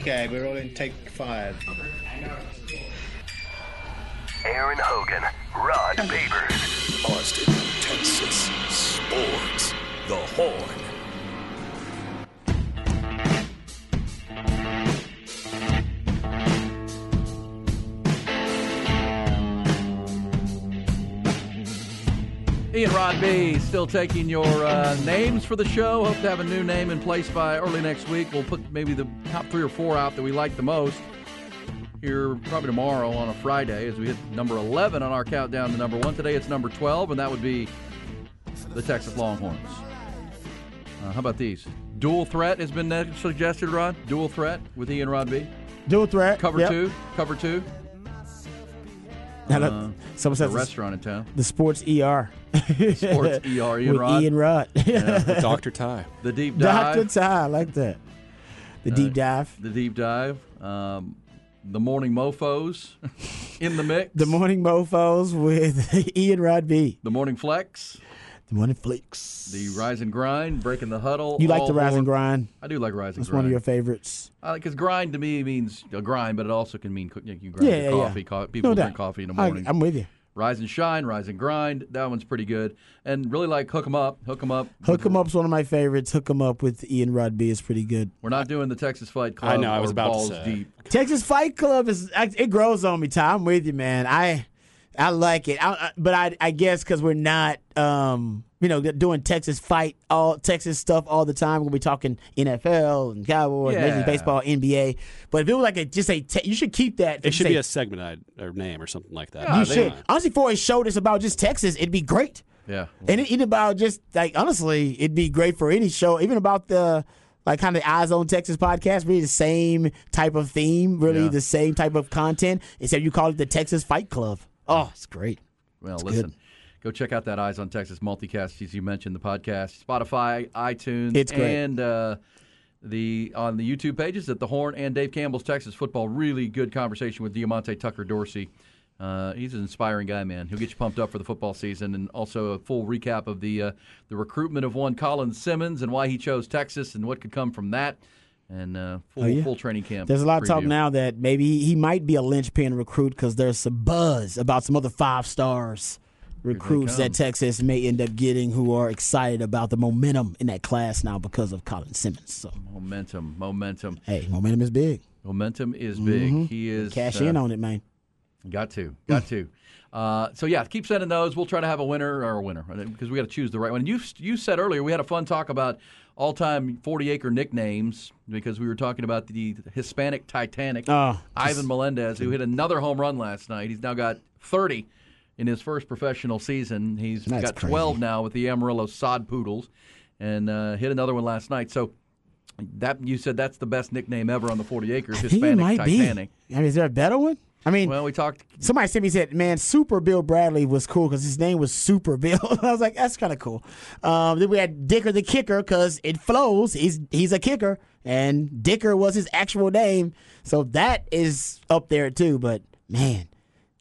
Okay, we're all in take five. Aaron Hogan, Rod Babers. Austin, Texas. Sports. The Horn. Ian Rod B still taking your uh, names for the show. Hope to have a new name in place by early next week. We'll put maybe the top three or four out that we like the most here probably tomorrow on a Friday as we hit number 11 on our countdown to number one. Today it's number 12, and that would be the Texas Longhorns. Uh, how about these? Dual threat has been suggested, Rod. Dual threat with Ian Rod B. Dual threat. Cover Yep. two. Cover two. Uh, someone says restaurant in town. the sports ER. Sports ER, Ian with Rod. Ian Rod. Dr. Ty. The deep dive. Dr. Ty, I like that. The deep dive. the deep dive, um, the morning mofos in the mix, The morning mofos with Ian Rod B. the morning flex, The morning flicks. the rise and grind, breaking the huddle. You like the rise and grind? I do like rise and That's grind. It's one of your favorites. because grind to me means a grind, but it also can mean you grind Yeah, your yeah, yeah. coffee. Co- people No drink doubt. coffee in the I- morning. I'm with you. Rise and shine, rise and grind. That one's pretty good, and really like hook 'em up. Hook 'em up. Hook 'em up's one of my favorites. Hook 'em up with Ian Rod B is pretty good. We're not doing the Texas Fight Club. I know, I was or about to say. deep. Texas Fight Club is it grows on me, Ty. I'm with you, man. I I like it, I, I- but I I guess because we're not um you know doing Texas fight all Texas stuff all the time. We'll be talking NFL and Cowboys, Major League Baseball, NBA. But if it was like a just a te- you should keep that. It should say- be a segment I'd, or name or something like that. you they- should honestly for a show that's about just Texas, it'd be great. Yeah. And it, it about just like honestly, it'd be great for any show, even about the like kind of Eyes on Texas podcast. Really the same type of theme, really Yeah. the same type of content, except you call it the Texas Fight Club. Oh, it's great. Well, listen. Go check out that Eyes on Texas multicast, as you mentioned, the podcast, Spotify, iTunes, It's great. and uh, the on the YouTube pages at the Horn and Dave Campbell's Texas Football. Really good conversation with Diamante Tucker Dorsey. Uh, he's an inspiring guy, man. He'll get you pumped up for the football season, and also a full recap of the uh, the recruitment of one Colin Simmons and why he chose Texas and what could come from that, and uh, full Oh, yeah. full training camp. There's a lot of talk now that maybe he, he might be a linchpin recruit because there's some buzz about some other five stars recruits that Texas may end up getting who are excited about the momentum in that class now because of Colin Simmons. So, Momentum, momentum, hey, momentum is big. momentum is big. He is Cash uh, in on it, man. Got to, got to. Uh, so yeah, keep sending those. We'll try to have a winner or a winner because we got to choose the right one. You you said earlier we had a fun talk about all-time 40-acre nicknames because we were talking about the Hispanic Titanic, Oh, Ivan Melendez, who hit another home run last night. He's now got 30 in his first professional season. He's That's got crazy. 12 now with the Amarillo Sod Poodles, and uh, hit another one last night. So. That you said that's the best nickname ever on the 40 acres, Hispanic might Titanic. be. I mean, is there a better one? I mean, Well, we talked somebody sent me said, "Man, Super Bill Bradley was cool because his name was Super Bill." I was like, "That's kind of cool." Um, then we had Dicker the kicker because it flows. He's he's a kicker, and Dicker was his actual name, so that is up there too. But man,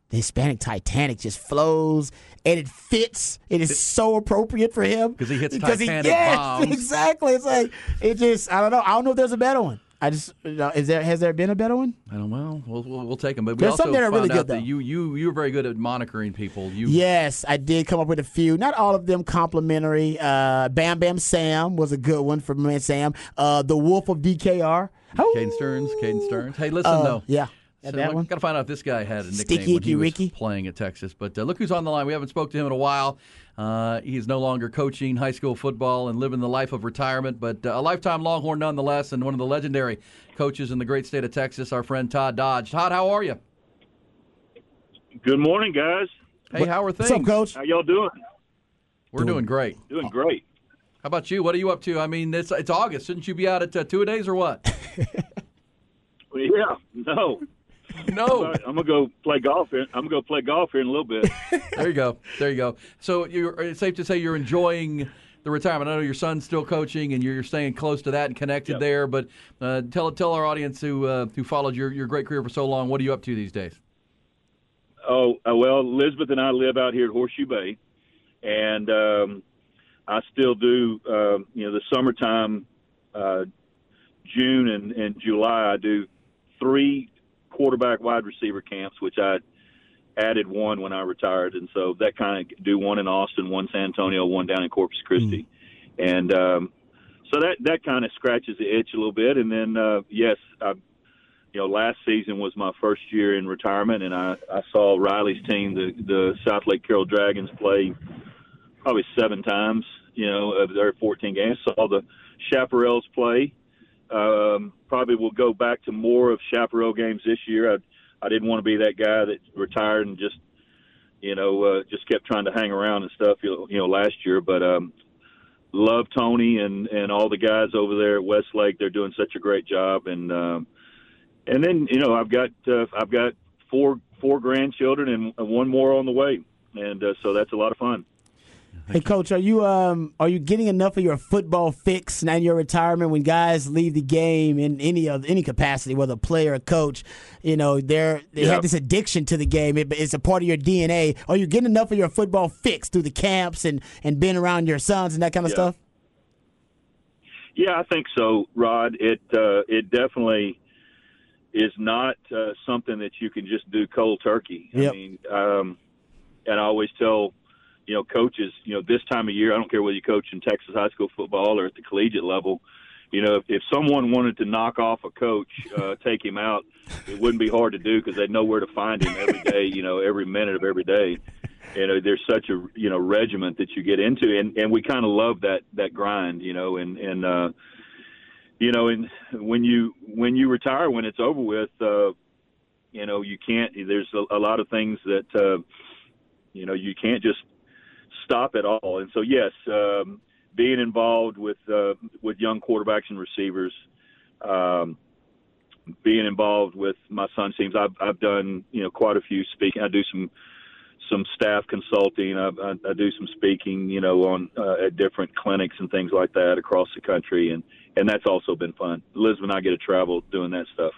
the Hispanic Titanic just flows and it fits. It is so appropriate for him because he hits Because Titanic yes, bombs. Exactly. It's like it just. I don't know. I don't know if there's a better one. I just is there has there been a better one? I don't know. We'll, we'll, we'll take them. But we There's also some that are found really out good, that though. you you you're very good at monikering people. You Yes, I did come up with a few. Not all of them complimentary. Uh, Bam Bam Sam was a good one for man Sam. Uh, the Wolf of DKR. Caden Sterns, Caden Sterns. Hey, listen uh, though. Yeah. So that one. Got to find out if this guy had a nickname Sticky when he was Ricky? playing at Texas. But uh, look who's on the line. We haven't spoke to him in a while. Uh, he's no longer coaching high school football and living the life of retirement, but uh, a lifetime Longhorn nonetheless, and one of the legendary coaches in the great state of Texas. Our friend Todd Dodge. Todd, how are you? Good morning, guys. Hey, how are things? What's up, Coach? How y'all doing? We're doing great. Doing great. How about you? What are you up to? I mean, it's it's August. Shouldn't you be out at uh, two a days or what? Yeah, no. No. I'm gonna go play golf. Here. I'm gonna go play golf here in a little bit. There you go. There you go. So it's safe to say you're enjoying the retirement. I know your son's still coaching, and you're, staying close to that and connected Yep. there. But uh, tell tell our audience who uh, who followed your, your great career for so long. What are you up to these days? Oh uh, well, Elizabeth and I live out here at Horseshoe Bay, and um, I still do. Uh, you know, the summertime, uh, June and, and July, I do three quarterback wide receiver camps, which I added one when I retired, and so that kind of do one in Austin, one San Antonio, one down in Corpus Christi, and um, so that that kind of scratches the itch a little bit. And then uh, yes, I you know, last season was my first year in retirement, and I, I saw Riley's team, the the Southlake Carroll Dragons, play probably seven times. You know, of their 14 games. Saw the Chaparrals play. Um, probably will go back to more of Chaparral games this year. I I didn't want to be that guy that retired and just you know uh, just kept trying to hang around and stuff. You know, you know last year, but um, love Tony and and all the guys over there at Westlake. They're doing such a great job, and um, and then you know I've got uh, I've got four four grandchildren and one more on the way, and uh, so that's a lot of fun. Hey, coach, are you um are you getting enough of your football fix now in your retirement? When guys leave the game in any of any capacity, whether player or coach, you know they're they Yeah. have this addiction to the game. It, it's a part of your DNA. Are you getting enough of your football fix through the camps and and being around your sons and that kind of Yeah. stuff? Yeah, I think so, Rod. It uh, it definitely is not uh, something that you can just do cold turkey. Yep. I mean, um, and I always tell you know coaches, you know, this time of year, I don't care whether you coach in Texas high school football or at the collegiate level. You know, if, if someone wanted to knock off a coach, uh, take him out, it wouldn't be hard to do because they'd know where to find him every day. You know, every minute of every day. You know, there's such a you know regiment that you get into, and and we kind of love that that grind. You know, and and uh, you know, and when you when you retire, when it's over with, uh, you know, you can't. There's a, a lot of things that uh, you know you can't just stop at all. And so, yes, um, being involved with uh, with young quarterbacks and receivers, um, being involved with my son's teams, I've I've done you know quite a few speaking. I do some some staff consulting. I, I, I do some speaking, you know, on uh, at different clinics and things like that across the country, and and that's also been fun. Liz and I get to travel doing that stuff.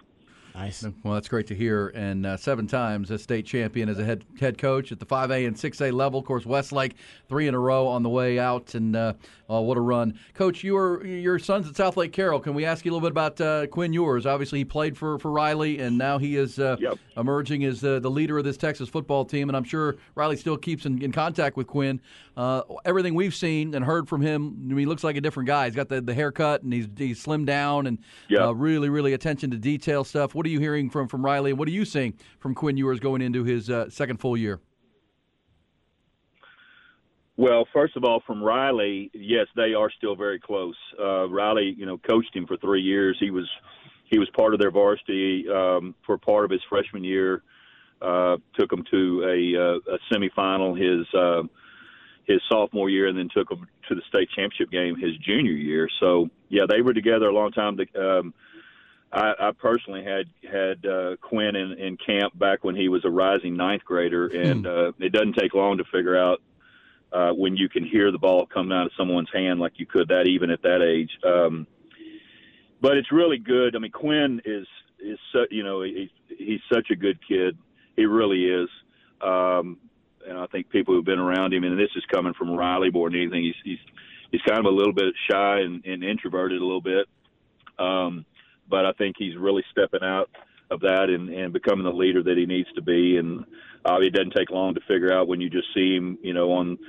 Nice. Well, that's great to hear. And uh, seven times a state champion as a head head coach at the 5A and 6A level. Of course, Westlake three in a row on the way out, and uh, uh, what a run, Coach! Your your son's at Southlake Carroll. Can we ask you a little bit about uh, Quinn Ewers? Obviously, he played for, for Riley, and now he is uh, Yep. emerging as uh, the leader of this Texas football team. And I'm sure Riley still keeps in, in contact with Quinn. Uh, everything we've seen and heard from him, I mean, he looks like a different guy. He's got the, the haircut, and he's he's slimmed down, and Yep. uh, really, really attention to detail stuff. What are you hearing from, from Riley? What are you seeing from Quinn Ewers going into his uh, second full year? Well, first of all, from Riley, yes, they are still very close. Uh, Riley, you know, coached him for three years. He was he was part of their varsity um, for part of his freshman year. Uh, took him to a, uh, a semifinal his uh, his sophomore year, and then took him to the state championship game his junior year. So, yeah, they were together a long time. Um, I, I personally had had uh, Quinn in, in camp back when he was a rising ninth grader, and uh, it doesn't take long to figure out uh, when you can hear the ball coming out of someone's hand like you could that even at that age. Um, but it's really good. I mean, Quinn is is su- you know he's he's such a good kid. He really is. Um, and I think people who've been around him, and this is coming from Riley more than anything. He's he's he's kind of a little bit shy and, and introverted a little bit. Um, but I think he's really stepping out of that and, and becoming the leader that he needs to be. And uh, it doesn't take long to figure out when you just see him, you know, on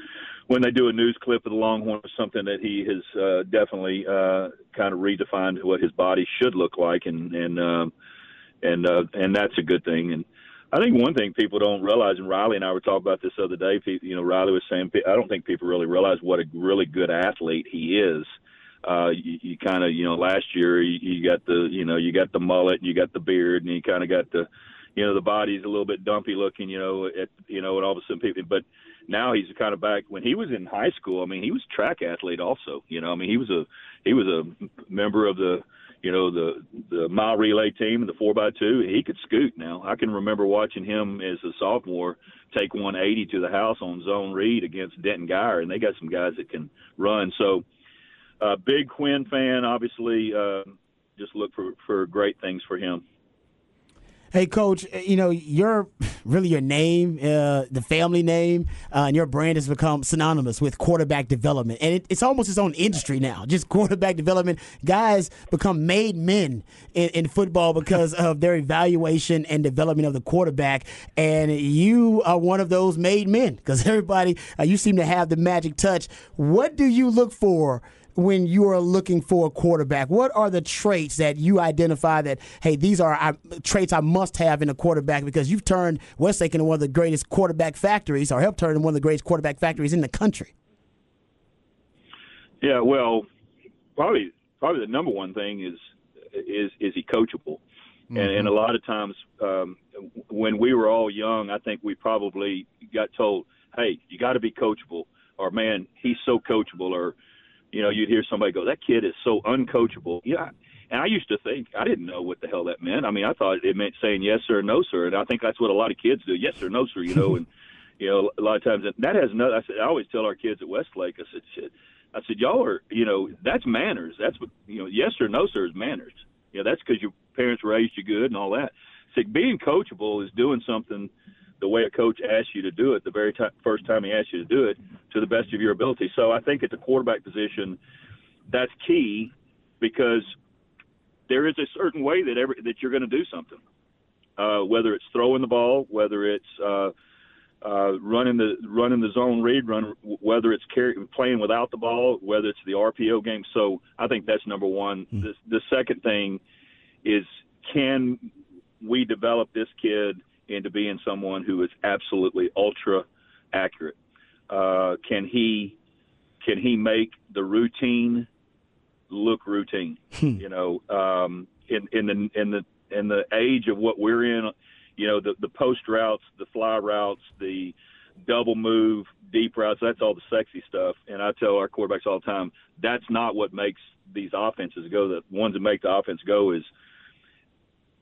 when they do a news clip of the Longhorn or something that he has uh, definitely uh, kind of redefined what his body should look like, and and um, and uh, and that's a good thing. And I think one thing people don't realize, and Riley and I were talking about this the other day. You know, Riley was saying, I don't think people really realize what a really good athlete he is. Uh, you, you kind of, you know, last year you, you got the, you know, you got the mullet, and you got the beard, and you kind of got the, you know, the body's a little bit dumpy looking, you know, at, you know, and all of a sudden people, but now he's kind of back. When he was in high school, I mean, he was track athlete also. You know, I mean, he was a he was a member of the, you know, the the mile relay team and the four by two. He could scoot now. I can remember watching him as a sophomore take 180 to the house on zone read against Denton Guyer, and they got some guys that can run. So, uh, big Quinn fan, obviously. Uh, just look for for great things for him. Hey, Coach, uh, you know, your really your name, uh, the family name, uh, and your brand has become synonymous with quarterback development. And it, it's almost its own industry now, just quarterback development. Guys become made men in, in football because of their evaluation and development of the quarterback. And you are one of those made men because everybody, uh, you seem to have the magic touch. What do you look for? When you are looking for a quarterback? What are the traits that you identify that, hey, these are uh, traits I must have in a quarterback because you've turned Westlake into one of the greatest quarterback factories or helped turn one of the greatest quarterback factories in the country? Yeah, well, probably probably the number one thing is is is he coachable, mm-hmm. and, and a lot of times um, when we were all young, I think we probably got told, "Hey, you got to be coachable," or "Man, he's so coachable," or you know, you'd hear somebody go, "That kid is so uncoachable." Yeah, and I used to think I didn't know what the hell that meant. I mean, I thought it meant saying yes sir, no sir, and I think that's what a lot of kids do, yes sir, no sir. You know, and you know, a lot of times that has no. I said I always tell our kids at Westlake, I said, shit. I said, y'all are, you know, that's manners. That's what, you know, yes or no, sir, is manners. You know, that's because your parents raised you good and all that. So being coachable is doing something the way a coach asks you to do it the very t- first time he asks you to do it to the best of your ability. So I think at the quarterback position, that's key because there is a certain way that every that you're going to do something. Uh, whether it's throwing the ball, whether it's uh, uh, running the running the zone read, run whether it's carry, playing without the ball, whether it's the RPO game. So I think that's number one. Mm-hmm. The, the second thing is can we develop this kid into being someone who is absolutely ultra accurate. Uh, can he can he make the routine look routine? Hmm. you know, um, in in the in the in the age of what we're in, you know, the the post routes, the fly routes, the double move, deep routes, that's all the sexy stuff. And I tell our quarterbacks all the time, that's not what makes these offenses go. The ones that make the offense go is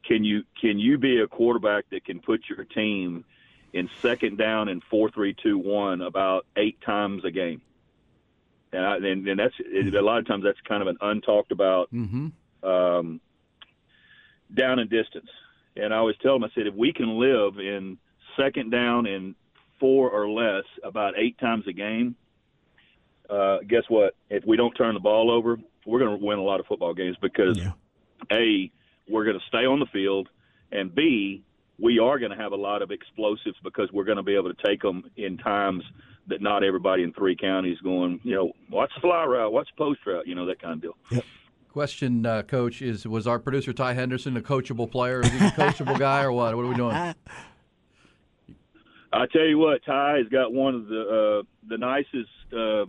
can you can you be a quarterback that can put your team in second down and four three two one about eight times a game? And, I, and, and that's it, a lot of times that's kind of an untalked about mm-hmm. um, down and distance. And I always tell them, I said, if we can live in second down and four or less about eight times a game, uh, guess what? If we don't turn the ball over, we're going to win a lot of football games because yeah. a we're going to stay on the field, and B, we are going to have a lot of explosives because we're going to be able to take them in times that not everybody in three counties going, you know, what's the fly route, what's post route, you know, that kind of deal. Yep. Question, uh, Coach, is was our producer Ty Henderson a coachable player? Is he a coachable guy or what? What are we doing? I tell you what, Ty has got one of the uh, the nicest uh,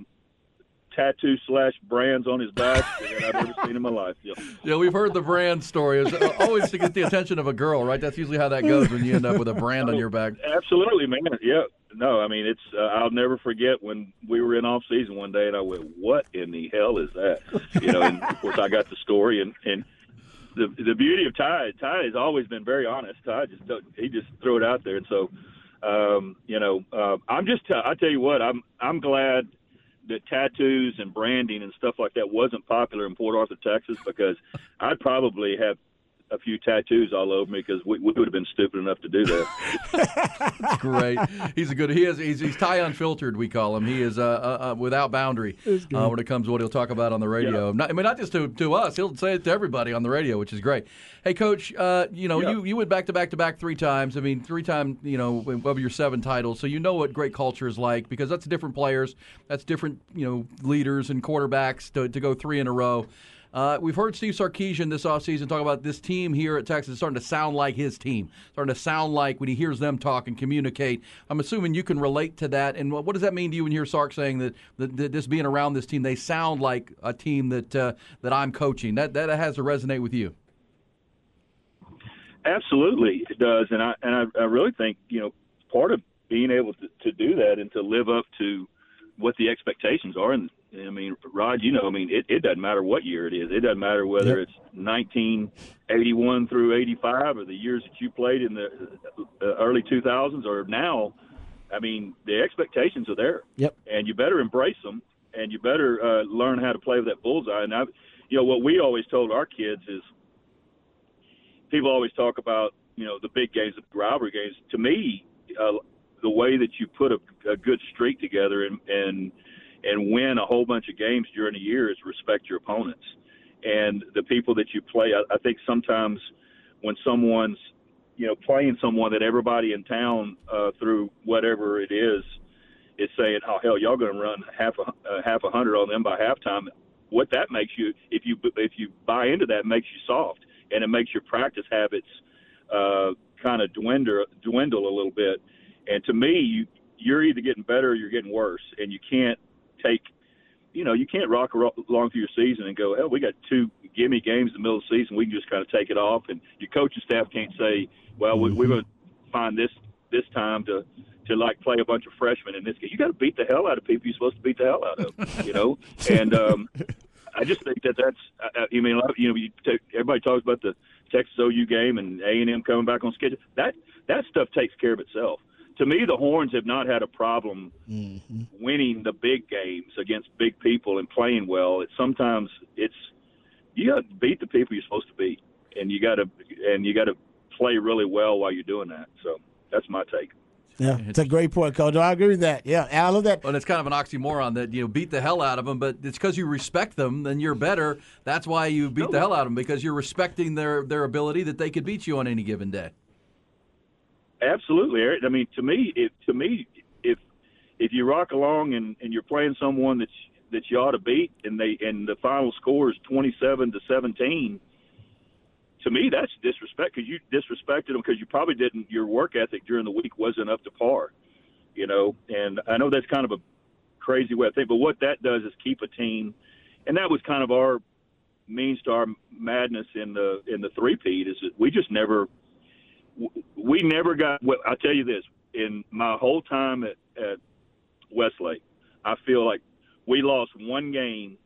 tattoo slash brands on his back that I've ever seen in my life. Yeah. yeah, we've heard the brand story. It's always to get the attention of a girl, right? That's usually how that goes when you end up with a brand on your back. Absolutely, man. Yeah. No, I mean it's. Uh, I'll never forget when we were in off season one day, and I went, "What in the hell is that?" You know, and of course I got the story, and and the the beauty of Ty, Ty has always been very honest. Ty just he just threw it out there, and so um, you know, uh, I'm just. T- I tell you what, I'm I'm glad that tattoos and branding and stuff like that wasn't popular in Port Arthur, Texas, because I'd probably have a few tattoos all over me because we, we, would have been stupid enough to do that. Great. He's a good. He is. He's, he's Ty unfiltered. We call him. He is uh, uh, uh without boundary uh, when it comes to what he'll talk about on the radio. Yeah. Not, I mean, not just to, to us. He'll say it to everybody on the radio, which is great. Hey, Coach. Uh, you know, yeah. you you went back to back to back three times. I mean, three time. You know, of your seven titles, so you know what great culture is like because that's different players. That's different. You know, leaders and quarterbacks to to go three in a row. Uh, we've heard Steve Sarkisian this offseason talk about this team here at Texas starting to sound like his team, starting to sound like when he hears them talk and communicate. I'm assuming you can relate to that. And what does that mean to you when you hear Sark saying that, that, that this being around this team, they sound like a team that uh, that I'm coaching? That that has to resonate with you. Absolutely, it does, and I and I, I really think you know part of being able to, to do that and to live up to what the expectations are, and I mean, Rod, you know, I mean, it, it doesn't matter what year it is. It doesn't matter whether Yep. it's 1981 through 85 or the years that you played in the uh, early 2000s or now. I mean, the expectations are there, Yep. and you better embrace them, and you better uh, learn how to play with that bullseye. And I, you know, what we always told our kids is, people always talk about, you know, the big games, the rivalry games. To me, uh, the way that you put a, a good streak together and and and win a whole bunch of games during the year is respect your opponents and the people that you play. I, I think sometimes when someone's you know playing someone that everybody in town uh, through whatever it is is saying, "Oh hell, y'all going to run half a uh, half a hundred on them by halftime." What that makes you, if you if you buy into that, makes you soft, and it makes your practice habits uh, kind of dwindle dwindle a little bit. And to me, you you're either getting better or you're getting worse, and you can't take, you know, you can't rock along through your season and go, hell, we got two gimme games in the middle of the season, we can just kind of take it off, and your coaching staff can't say, well, we, we're going to find this this time to to like play a bunch of freshmen in this game. You got to beat the hell out of people you're supposed to beat the hell out of, you know, and. um I just think that that's. I I mean, a lot of- you know, you take, everybody talks about the Texas OU game and A and M coming back on schedule. That that stuff takes care of itself. To me, the Horns have not had a problem mm-hmm. winning the big games against big people and playing well. It's sometimes it's you got to beat the people you're supposed to beat, and you got to and you got to play really well while you're doing that. So that's my take. Yeah, it's a great point, Coach. I agree with that. Yeah, I love that. But it's kind of an oxymoron that you know beat the hell out of them, but it's because you respect them, then you're better. That's why you beat the hell out of them because you're respecting their their ability that they could beat you on any given day. Absolutely, Eric. I mean, to me, it, to me, if if you rock along and, and you're playing someone that that you ought to beat, and they and the final score is twenty seven to seventeen, to me that's disrespect because you disrespected them because you probably didn't. Your work ethic during the week wasn't up to par, you know. And I know that's kind of a crazy way of thinking, but what that does is keep a team, and that was kind of our means to our madness in the in the three peat is that we just never we never got. Well, I'll tell you this: in my whole time at, at Westlake, I feel like we lost one game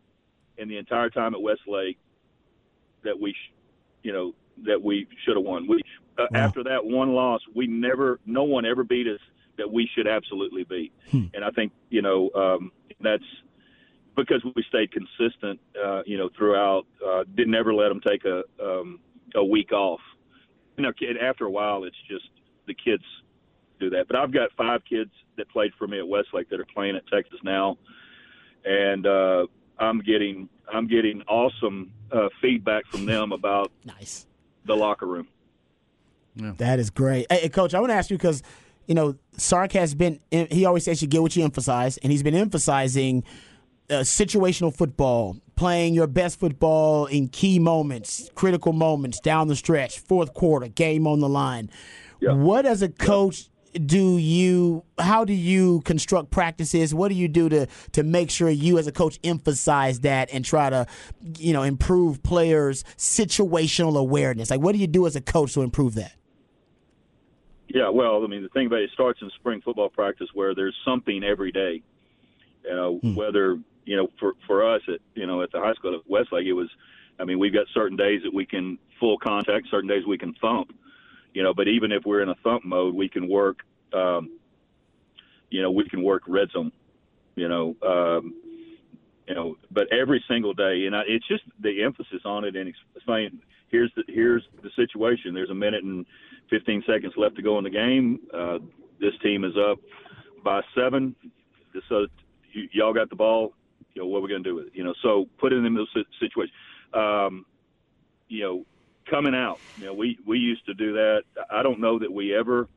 in the entire time at Westlake that we, sh- you know, that we should have won. We uh, Wow. after that one loss, we never, no one ever beat us that we should absolutely beat. And I think you know um, that's because we stayed consistent, uh, you know, throughout. Uh, didn't ever let them take a um, a week off. You know, kid, after a while, it's just the kids do that. But I've got five kids that played for me at Westlake that are playing at Texas now, and uh, I'm getting I'm getting awesome uh, feedback from them about Nice. the locker room. That is great. Hey, hey, Coach, I want to ask you because, you know, Sark has been, he always says you get what you emphasize, and he's been emphasizing uh, situational football, playing your best football in key moments, critical moments down the stretch, fourth quarter, game on the line. What, as a coach, do you, how do you construct practices? What do you do to, to make sure you, as a coach, emphasize that and try to, you know, improve players' situational awareness? Like, what do you do as a coach to improve that? Yeah, well, I mean, the thing about it, it starts in spring football practice where there's something every day. You know, hmm. whether you know, for for us at you know at the high school at Westlake, it was. I mean, we've got certain days that we can full contact, certain days we can thump. You know, but even if we're in a thump mode, we can work. Um, you know, we can work red zone. You know, um, you know, but every single day, and I, it's just the emphasis on it and explain. Here's the here's the situation. There's a minute and 15 seconds left to go in the game. Uh, this team is up by seven. So y'all got the ball. You know what we're going to do with it. You know, so put it in those situations. Um, you know, coming out. You know, we we used to do that. I don't know that we ever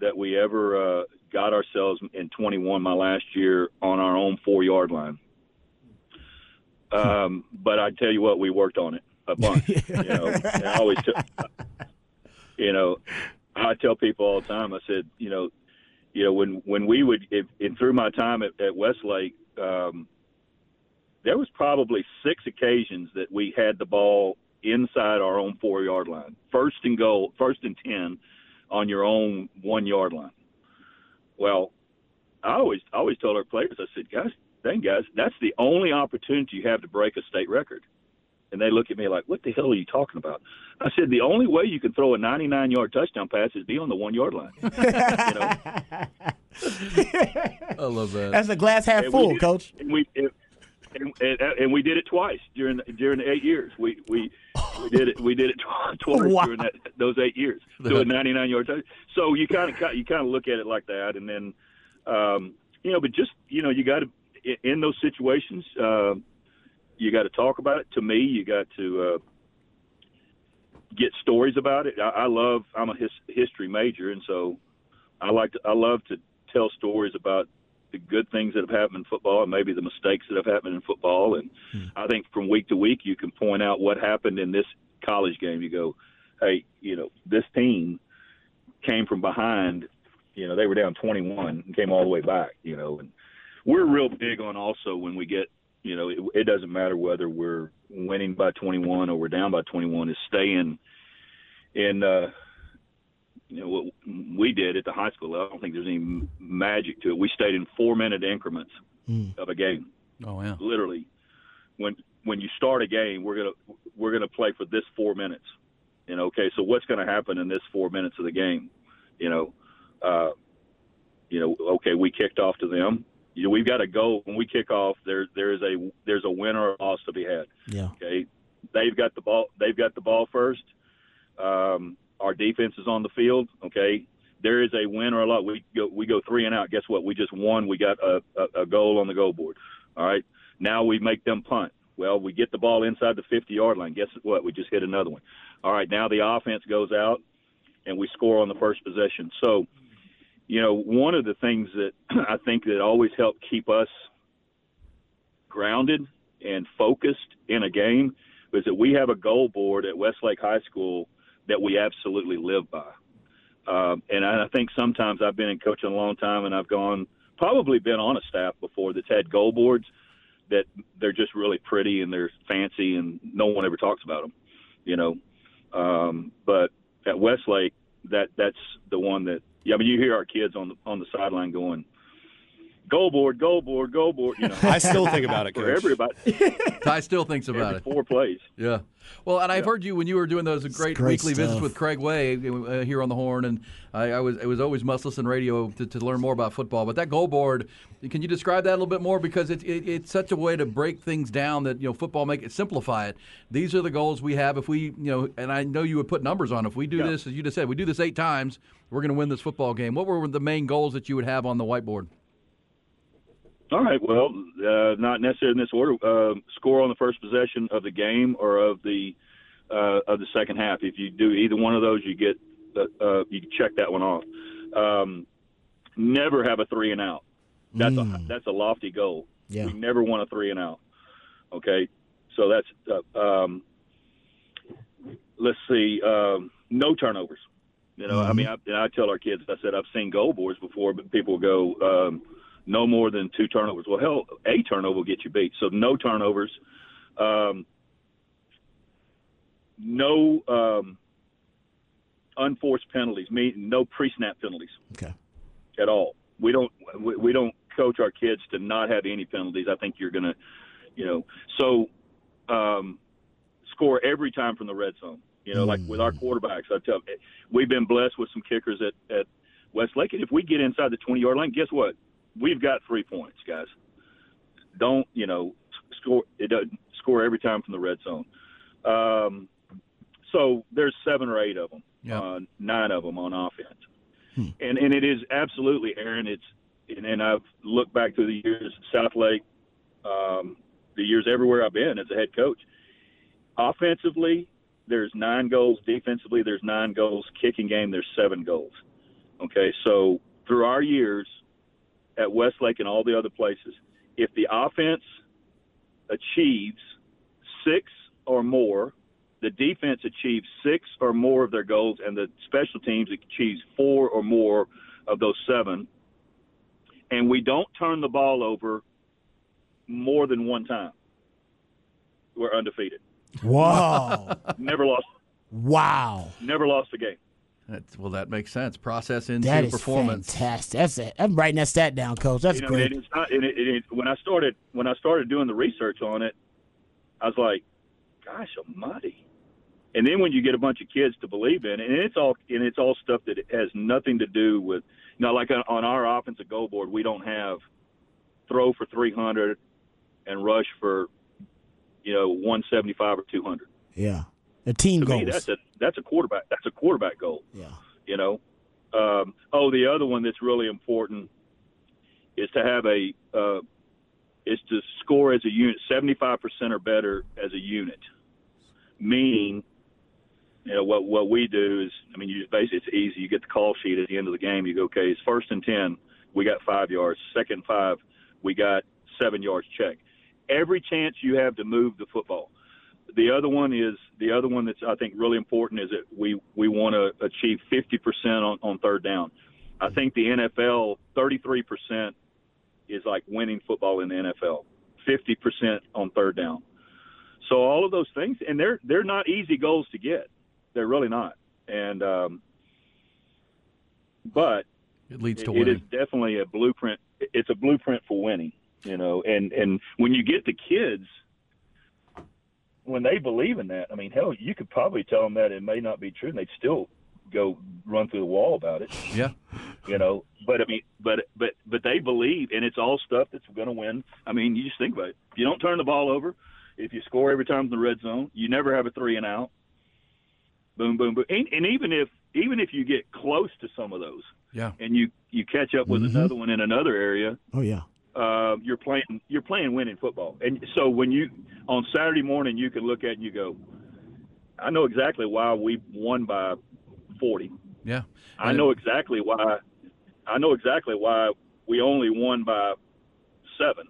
that we ever uh, got ourselves in 21 my last year on our own four yard line. Um, but I tell you what, we worked on it a bunch. you know, I always, t- you know, I tell people all the time. I said, you know, you know, when when we would, if, and through my time at, at Westlake, um, there was probably six occasions that we had the ball inside our own four yard line, first and goal, first and ten, on your own one yard line. Well, I always I always told our players, I said, guys, dang guys, that's the only opportunity you have to break a state record. And they look at me like, what the hell are you talking about? I said, the only way you can throw a 99 yard touchdown pass is be on the one yard line. you know? I love that. That's a glass half And we full, did- coach. And we and, and, and we did it twice during the, during the eight years. We we we did it we did it tw- twice Wow. during that those eight years. Do a 99 yard touch. So you kind of you kind of look at it like that, and then um, you know, but just you know, you got to in those situations, uh, you got to talk about it. To me, you got to. Uh, Get stories about it. I, I love. I'm a his, history major, and so I like to. I love to tell stories about the good things that have happened in football and maybe the mistakes that have happened in football. And I think from week to week, you can point out what happened in this college game. You go, hey, you know, this team came from behind. You know, they were down 21 and came all the way back. You know, and we're real big on also when we get. You know, it, it doesn't matter whether we're winning by 21 or we're down by 21. Is staying in. Uh, you know what we did at the high school. level. I don't think there's any magic to it. We stayed in four minute increments of a game. Oh yeah. Literally, when when you start a game, we're gonna we're gonna play for this four minutes. You know, okay, so what's going to happen in this four minutes of the game? You know, uh, you know, okay, we kicked off to them. You know, we've got a goal when we kick off. There there is a there's a win or a loss to be had. Yeah. Okay, they've got the ball. They've got the ball first. Um, our defense is on the field. Okay, there is a win or a lot. We go we go three and out. Guess what? We just won. We got a, a, a goal on the goal board. All right. Now we make them punt. Well, we get the ball inside the 50 yard line. Guess what? We just hit another one. All right. Now the offense goes out and we score on the first possession. So, you know, one of the things that I think that always helped keep us grounded and focused in a game is that we have a goal board at Westlake High School that we absolutely live by. Um, and I think sometimes I've been in coaching a long time, and I've gone probably been on a staff before that's had goal boards that they're just really pretty and they're fancy, and no one ever talks about them, you know. Um, but at Westlake, that that's the one that yeah. I mean, you hear our kids on the on the sideline going, "Goal board, goal board, goal board." You know, I still think about it, for Coach. everybody, Ty still thinks about every it. four plays. Yeah. Well, and I've heard you when you were doing those great, great weekly visits with Craig Way uh, here on the Horn, and I, I was it was always must listen radio to, to learn more about football. But that goal board, can you describe that a little bit more because it, it, it's such a way to break things down that you know football make it simplify it. These are the goals we have. If we you know, and I know you would put numbers on. If we do Yeah. this, as you just said, we do this eight times, we're going to win this football game. What were the main goals that you would have on the whiteboard? All right. Well, uh, not necessarily in this order. Uh, score on the first possession of the game or of the uh, of the second half. If you do either one of those, you get uh, uh, you check that one off. Um, never have a three and out. That's a that's a lofty goal. Yeah. We never want a three and out. Okay. So that's uh, um, let's see. Um, no turnovers. You know, I mean, I, I tell our kids, I said I've seen goal boards before, but people go um, no more than two turnovers. Well, hell, a turnover will get you beat. So no turnovers. Um, no um, unforced penalties. Mean no pre-snap penalties Okay. at all. We don't we, we don't coach our kids to not have any penalties. I think you're gonna, you know, so um, score every time from the red zone. You know, like with our quarterbacks, I tell we've been blessed with some kickers at at Westlake, and if we get inside the 20 yard line, guess what? We've got three points, guys. Don't you know score? It doesn't score every time from the red zone. Um, so there's seven or eight of them, Yeah. uh, nine of them on offense and and it is absolutely, Aaron. It's and, and I've looked back through the years, Southlake, um, the years everywhere I've been as a head coach. Offensively, there's nine goals. Defensively, there's nine goals. Kicking game, there's seven goals. Okay, so through our years at Westlake and all the other places, if the offense achieves six or more the defense achieves six or more of their goals, and the special teams achieves four or more of those seven, and we don't turn the ball over more than one time, we're undefeated. Wow. Never lost. wow. Never lost a game. That's, well, that makes sense. Process into That is performance. fantastic. That's it. I'm writing that stat down, coach. That's you know, great. and it's not. And it, it, it, when I started when I started doing the research on it, I was like, "Gosh a Almighty!" And then when you get a bunch of kids to believe in it, and it's all and it's all stuff that has nothing to do with, you know, like on, on our offensive goal board, we don't have throw for 300 and rush for, you know, 175 or 200. Yeah. The team To goals. me, that's a that's a quarterback that's a quarterback goal. yeah. you know. Um, oh, the other one that's really important is to have a uh, is to score as a unit, seventy five percent or better as a unit. Meaning, you know what what we do is, I mean, you just basically it's easy. You get the call sheet at the end of the game. You go, okay, it's first and ten, we got five yards. Second five, we got seven yards. Check. Every chance you have to move the football the other one is the other one that's I think really important is that we we want to achieve 50% on, on third down. I think the NFL 33% is like winning football in the NFL. 50% on third down. So all of those things, and they're they're not easy goals to get. They're really not. And um, but It leads to it- it winning. is definitely a blueprint. It's a blueprint for winning, you know. And and when you get the kids, when they believe in that, I mean, hell, you could probably tell them that it may not be true, and they'd still go run through the wall about it, yeah. you know. But I mean, but but but they believe, and it's all stuff that's going to win. I mean, you just think about it. If you don't turn the ball over, if you score every time in the red zone, you never have a three and out. Boom, boom, boom. And, and even if even if you get close to some of those, Yeah. and you you catch up with mm-hmm. another one in another area, Oh yeah. Uh, you're playing you're playing winning football. And so when you on Saturday morning you can look at and you go, I know exactly why we won by 40. Yeah. I know exactly why. I know exactly why we only won by seven,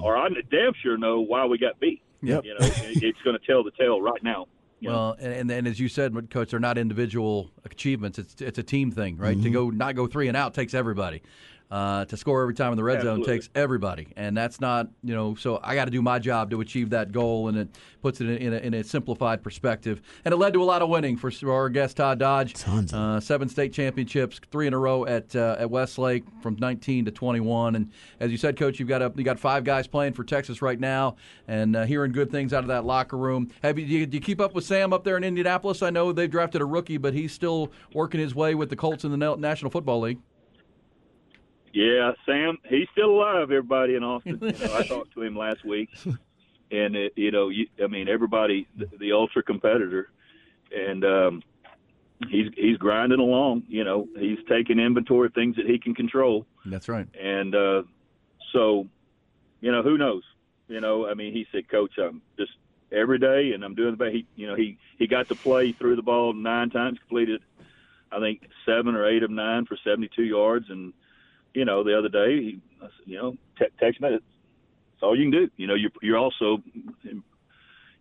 or I damn sure know why we got beat. Yep. You know, it's going to tell the tale right now. you. Well, and, and and as you said, coach, they're not individual achievements. It's it's a team thing, right? To go not go three and out takes everybody. Uh, to score every time in the red zone takes everybody, and that's not you know. So I got to do my job to achieve that goal, and it puts it in, in, a, in a simplified perspective. And it led to a lot of winning for our guest Todd Dodge. Tons uh, seven state championships, three in a row at uh, at Westlake from 19 to 21. And as you said, coach, you've got a, you got five guys playing for Texas right now, and uh, hearing good things out of that locker room. Have you do, you do you keep up with Sam up there in Indianapolis? I know they've drafted a rookie, but he's still working his way with the Colts in the National Football League. Yeah, Sam, he's still alive. Everybody in Austin. You know, I talked to him last week, and it, you know, you, I mean, everybody, the, the ultra competitor, and um, he's he's grinding along. You know, he's taking inventory of things that he can control, That's right. and uh, so, you know, who knows? You know, I mean, he said, Coach, I'm just every day, and I'm doing the best. He, you know, he he got to play through the ball nine times, completed, I think seven or eight of nine for 72 yards, and you know, the other day, he, you know, te- text me. That's all you can do. You know, you're you're also,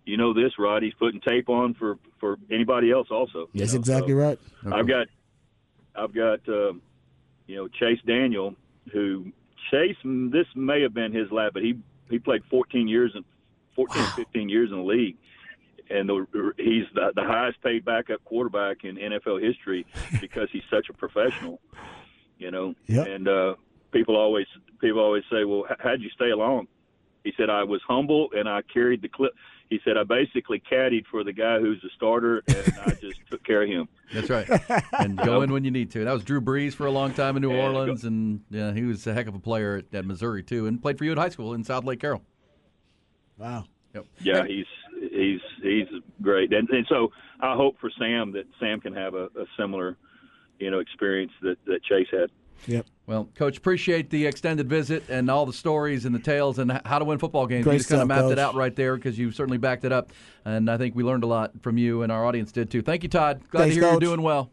you know, this Rod. He's putting tape on for for anybody else also. That's know, exactly so- right. I've got, I've got, um, you know, Chase Daniel, who Chase. This may have been his lab, but he he played 14 years and 14 or 15 years in the league, and the, he's the, the highest paid backup quarterback in NFL history because he's such a professional. You know, Yep. and uh, people always people always say, "Well, how'd you stay along?" He said, "I was humble and I carried the clip." He said, "I basically caddied for the guy who's the starter, and I just took care of him." That's right. And go in when you need to. That was Drew Brees for a long time in New Yeah, go- Orleans, and yeah, he was a heck of a player at, at Missouri too, and played for you in high school in Southlake Carroll. Wow. Yep. Yeah, he's he's he's great, and, and so I hope for Sam that Sam can have a, a similar, you know, experience that that Chase had. Yep. Well, Coach, appreciate the extended visit and all the stories and the tales and how to win football games. Great you just kind of stuff, mapped it out right there because you certainly backed it up, and I think we learned a lot from you, and our audience did too. Thank you, Todd. Glad Thanks, to hear Coach. you're doing well.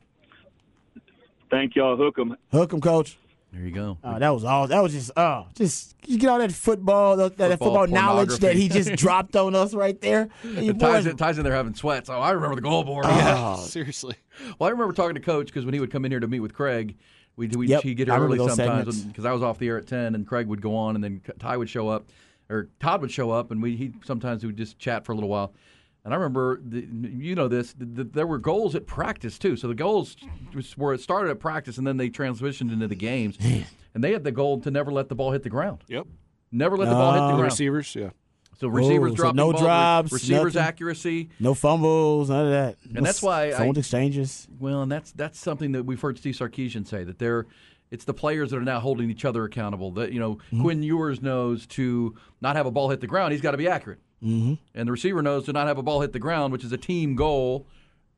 Thank y'all, hook 'em. Hook 'em, coach. There you go. Oh, that was all. That was just oh, just you get all that football, that, that Football football knowledge that he just dropped on us right there. And your It ties, in, ties in there having sweats. Oh, I remember the goal board. Oh. Seriously. Well, I remember talking to Coach because when he would come in here to meet with Craig, we we Yep, he'd get here early sometimes because I was off the air at ten, and Craig would go on, and then Ty would show up, or Todd would show up, and we he sometimes we would just chat for a little while. And I remember, the, you know this, the, the, there were goals at practice too. So the goals were it started at practice, and then they transitioned into the games. And they had the goal to never let the ball hit the ground. Yep. Never let the ball hit the The ground. receivers, yeah. So receivers Oh, so no the ball, re- drops, receivers nothing? accuracy. No fumbles, none of that. And that's why I- phone exchanges. Well, and that's that's something that we've heard Steve Sarkisian say that they're it's the players that are now holding each other accountable. That you know, Mm-hmm. Quinn Ewers knows to not have a ball hit the ground, he's got to be accurate, mm-hmm. and the receiver knows to not have a ball hit the ground, which is a team goal.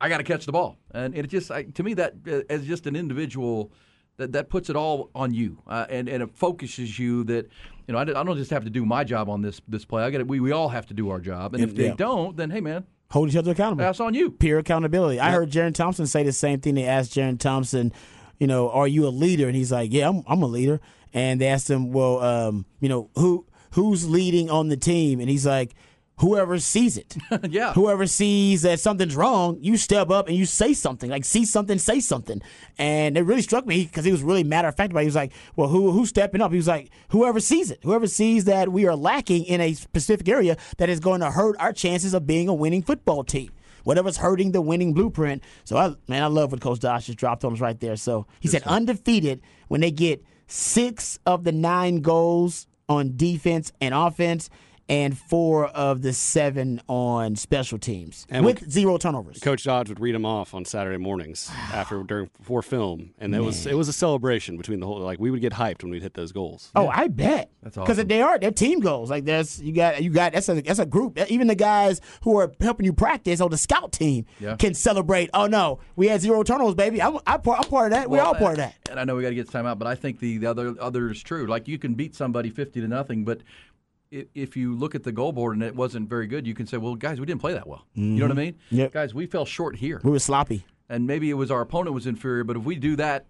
I got to catch the ball, and it just I, to me that uh, as just an individual. That, that puts it all on you, uh, and and it focuses you. That you know, I, don't- I don't just have to do my job on this this play. I got we we all have to do our job, and if they Yeah. don't, then hey man, Hold each other accountable. that's on you. peer accountability. I heard Jerrin Thompson say the same thing. They asked Jerrin Thompson, you know, are you a leader? And he's like, yeah, I'm, I'm a leader. And they asked him, well, um, you know, who who's leading on the team? And he's like, whoever sees it. yeah, whoever sees that something's wrong, you step up and you say something. Like see something, say something. And it really struck me because he was really matter of fact about. it. He was like, "Well, who who's stepping up?" He was like, "Whoever sees it, whoever sees that we are lacking in a specific area that is going to hurt our chances of being a winning football team." Whatever's hurting the winning blueprint. So, I, man, I love what Coach Dodge just dropped on us right there. So he said undefeated when they get six of the nine goals on defense and offense, and four of the seven on special teams And with we- zero turnovers. Coach Dodge would read them off on Saturday mornings after during before film, and it was it was a celebration between the whole. Like we would get hyped when we'd hit those goals. Oh, I bet. That's Because awesome. they are they're team goals. Like there's you got you got that's a that's a group. Even the guys who are helping you practice on the scout team Yeah. can celebrate. Oh no, we had zero turnovers, baby. I'm I'm part, I'm part of that. We're all part of that. And I know we got to get time out, but I think the, the other other is true. Like you can beat somebody fifty to nothing, but if, you look at the goal board and it wasn't very good, you can say, "Well, guys, we didn't play that well." You know what I mean? Mm-hmm. Yep. Guys, we fell short here, We were sloppy. and maybe it was our opponent was inferior. But if we do that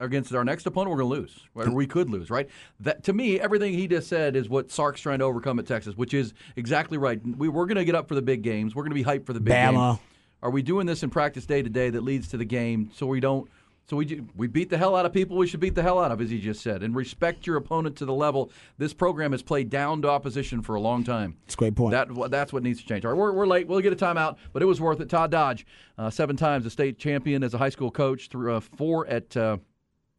against our next opponent, we're going to lose, or we could lose, right? That to me, everything he just said is what Sark's trying to overcome at Texas, which is exactly right. We, we're going to get up for the big games. We're going to be hyped for the big Bama. games. Are we doing this in practice day to day that leads to the game so we don't so we we beat the hell out of people we should beat the hell out of as he just said and respect your opponent to the level this program has played down to opposition for a long time. It's a great point. That that's what needs to change. All right, we're, we're late. We'll get a timeout, but it was worth it. Todd Dodge, uh, seven times a state champion as a high school coach, through uh, four at. Uh,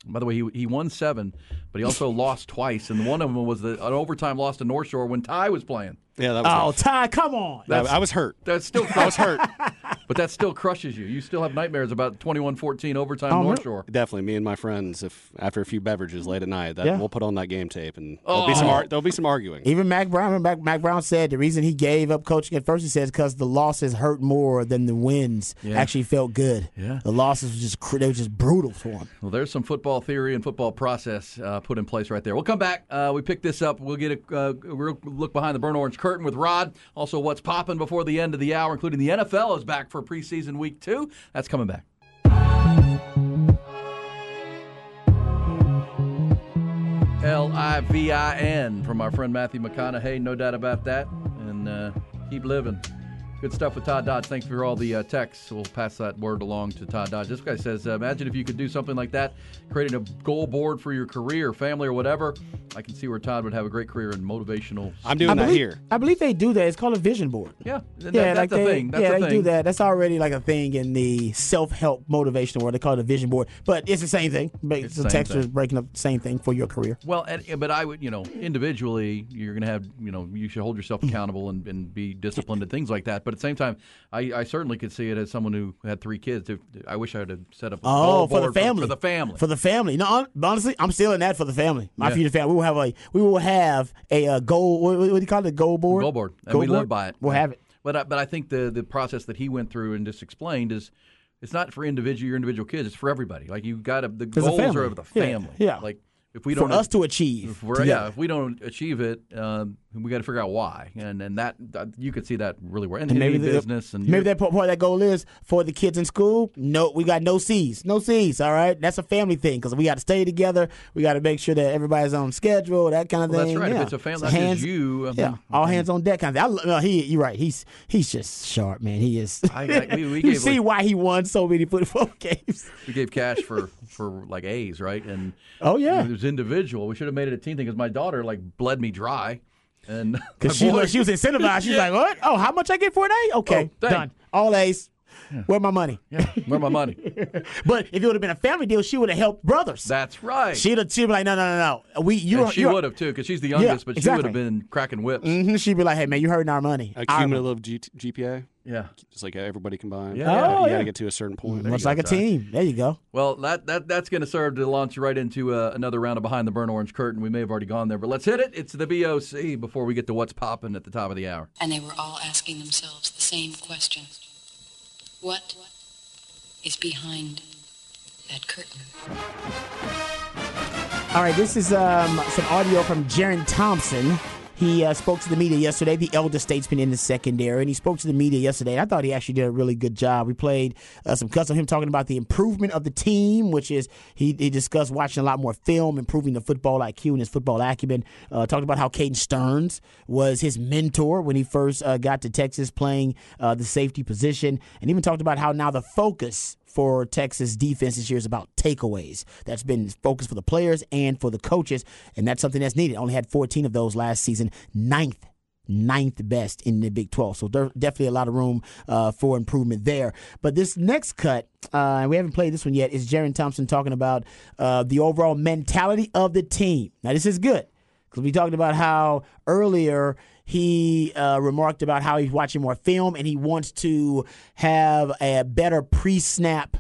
by the way, he, he won seven, but he also lost twice, and one of them was the, an overtime loss to North Shore when Ty was playing. Yeah, that was. Oh, Ty, come on. I, I was hurt. That still I was hurt. but that still crushes you. You still have nightmares about 21-14 overtime Oh, North? Shore. Definitely, me and my friends. If after a few beverages late at night, that Yeah. we'll put on that game tape, and there'll be some Oh. ar- there'll be some arguing. Even Mack Brown, Mack, Mack Brown said the reason he gave up coaching at first, he says, because the losses hurt more than the wins Yeah. actually felt good. Yeah. The losses were just they were just brutal for him. Well, there's some football theory and football process uh, put in place right there. We'll come back. Uh, we pick this up. We'll get a uh, we'll look behind the burnt orange curtain with Rod. Also, what's popping before the end of the hour, including the NFL is back for preseason week two. That's coming back. L I V I N from our friend Matthew McConaughey, no doubt about that. And uh, keep living. Good stuff with Todd Dodge. Thanks for all the uh, texts. We'll pass that word along to Todd Dodge. This guy says, uh, imagine if you could do something like that, creating a goal board for your career, family, or whatever. I can see where Todd would have a great career in motivational. I'm doing I that believe, here. I believe they do that. It's called a vision board. Yeah, that, yeah, that's like a they, thing. That's yeah, a they do that. That's already like a thing in the self-help motivational world. They call it a vision board, but it's the same thing. It's the the same text is breaking up the same thing for your career. Well, and, but I would, you know, individually, you're going to have, you know, you should hold yourself accountable and, and be disciplined and things like that. But at the same time, I, I certainly could see it as someone who had three kids. I wish I would have set up a Oh, for the family. For, the family. For the family. No, honestly, I'm still in that for the family. My Yeah. future family. We will have a we will have a uh, goal. What, what do you call it? A goal board. goal board, and Goal we board? live by it. We'll have it. But I, but I think the the process that he went through and just explained is. It's not for individual your individual kids. It's for everybody. Like you got to the goals are of the family. yeah. Like if we don't for us to achieve. if we're, yeah, if we don't achieve it, um, we got to figure out why. And and that, that you could see that really work. and, And maybe any the, business and maybe that part of that goal is for the kids in school. No, we got no C's, no C's. All right, that's a family thing because we got to stay together. We got to make sure that everybody's on schedule, that kind of Well, thing. that's right. If it's a family, So hands, you, I yeah, mean, all hands on deck kind of thing. I, no, he, you're right. He's he's just sharp, man. He is. I- I- we- we you see like- why he won so many football games. we gave cash for for like A's, right? And Oh, yeah. it was individual. We should have made it a team thing because my daughter like bled me dry. And Because she, look, she was incentivized. She's like, what? Oh, how much I get for an A? Okay, Oh, done. All A's. Where my money? yeah, where my money? But if it would have been a family deal, she would have helped brothers. That's right. She'd have, she'd be like, no, no, no, no. We, you, and she would have too, because she's the youngest, but she exactly. would have been cracking whips. Mhm, She'd be like, hey, man, you hurting our money. A Our money. cumulative G- GPA, Yeah. just like everybody combined. Yeah. you gotta, Oh, you yeah. gotta get to a certain point. Much go, like a Ty. team. There you go. Well, that, that that's going to serve to launch you right into uh, another round of behind the burn orange curtain. We may have already gone there, but let's hit it. It's the BOC before we get to what's popping at the top of the hour. And they were all asking themselves the same question. What is behind that curtain? All right, this is um, some audio from Jerrin Thompson. He uh, spoke to the media yesterday, the elder statesman in the secondary, and he spoke to the media yesterday. I thought he actually did a really good job. We played uh, some cuts of him talking about the improvement of the team, which is he, he discussed watching a lot more film, improving the football IQ and his football acumen. Uh, talked about how Caden Sterns was his mentor when he first uh, got to Texas playing uh, the safety position, and even talked about how now the focus for Texas defense this year is about takeaways. That's been focused for the players and for the coaches, and that's something that's needed. Only had 14 of those last season, ninth. Ninth best in the Big 12. So there's definitely a lot of room uh, for improvement there. But this next cut, uh, and we haven't played this one yet, is Jerrin Thompson talking about uh, the overall mentality of the team. Now, this is good because we talked about how earlier he uh, remarked about how he's watching more film and he wants to have a better pre snap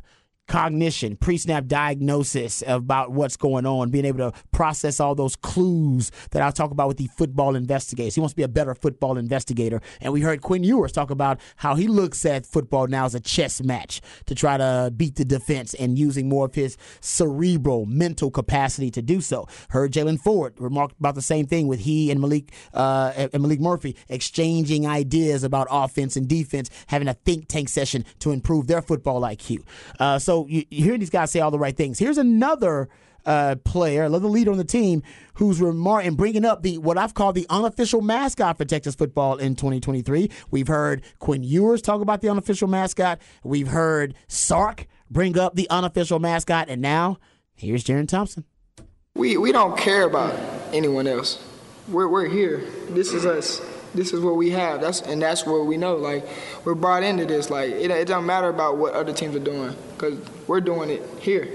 cognition, pre snap diagnosis about what's going on, being able to process all those clues that I'll talk about with the football investigators. He wants to be a better football investigator. And we heard Quinn Ewers talk about how he looks at football now as a chess match to try to beat the defense and using more of his cerebral, mental capacity to do so. Heard Jalen Ford remark about the same thing with he and Malik uh, and Malik Murphy exchanging ideas about offense and defense, having a think tank session to improve their football IQ. Uh, so you, you hear these guys say all the right things. Here's another uh, player, another leader on the team, who's remark and bringing up the what I've called the unofficial mascot for Texas football in 2023. We've heard Quinn Ewers talk about the unofficial mascot. We've heard Sark bring up the unofficial mascot, and now here's Jerrin Thompson. We we don't care about anyone else. We're we're here. This is us. This is what we have. That's and that's what we know. Like we're brought into this. Like it, it don't matter about what other teams are doing because we're doing it here,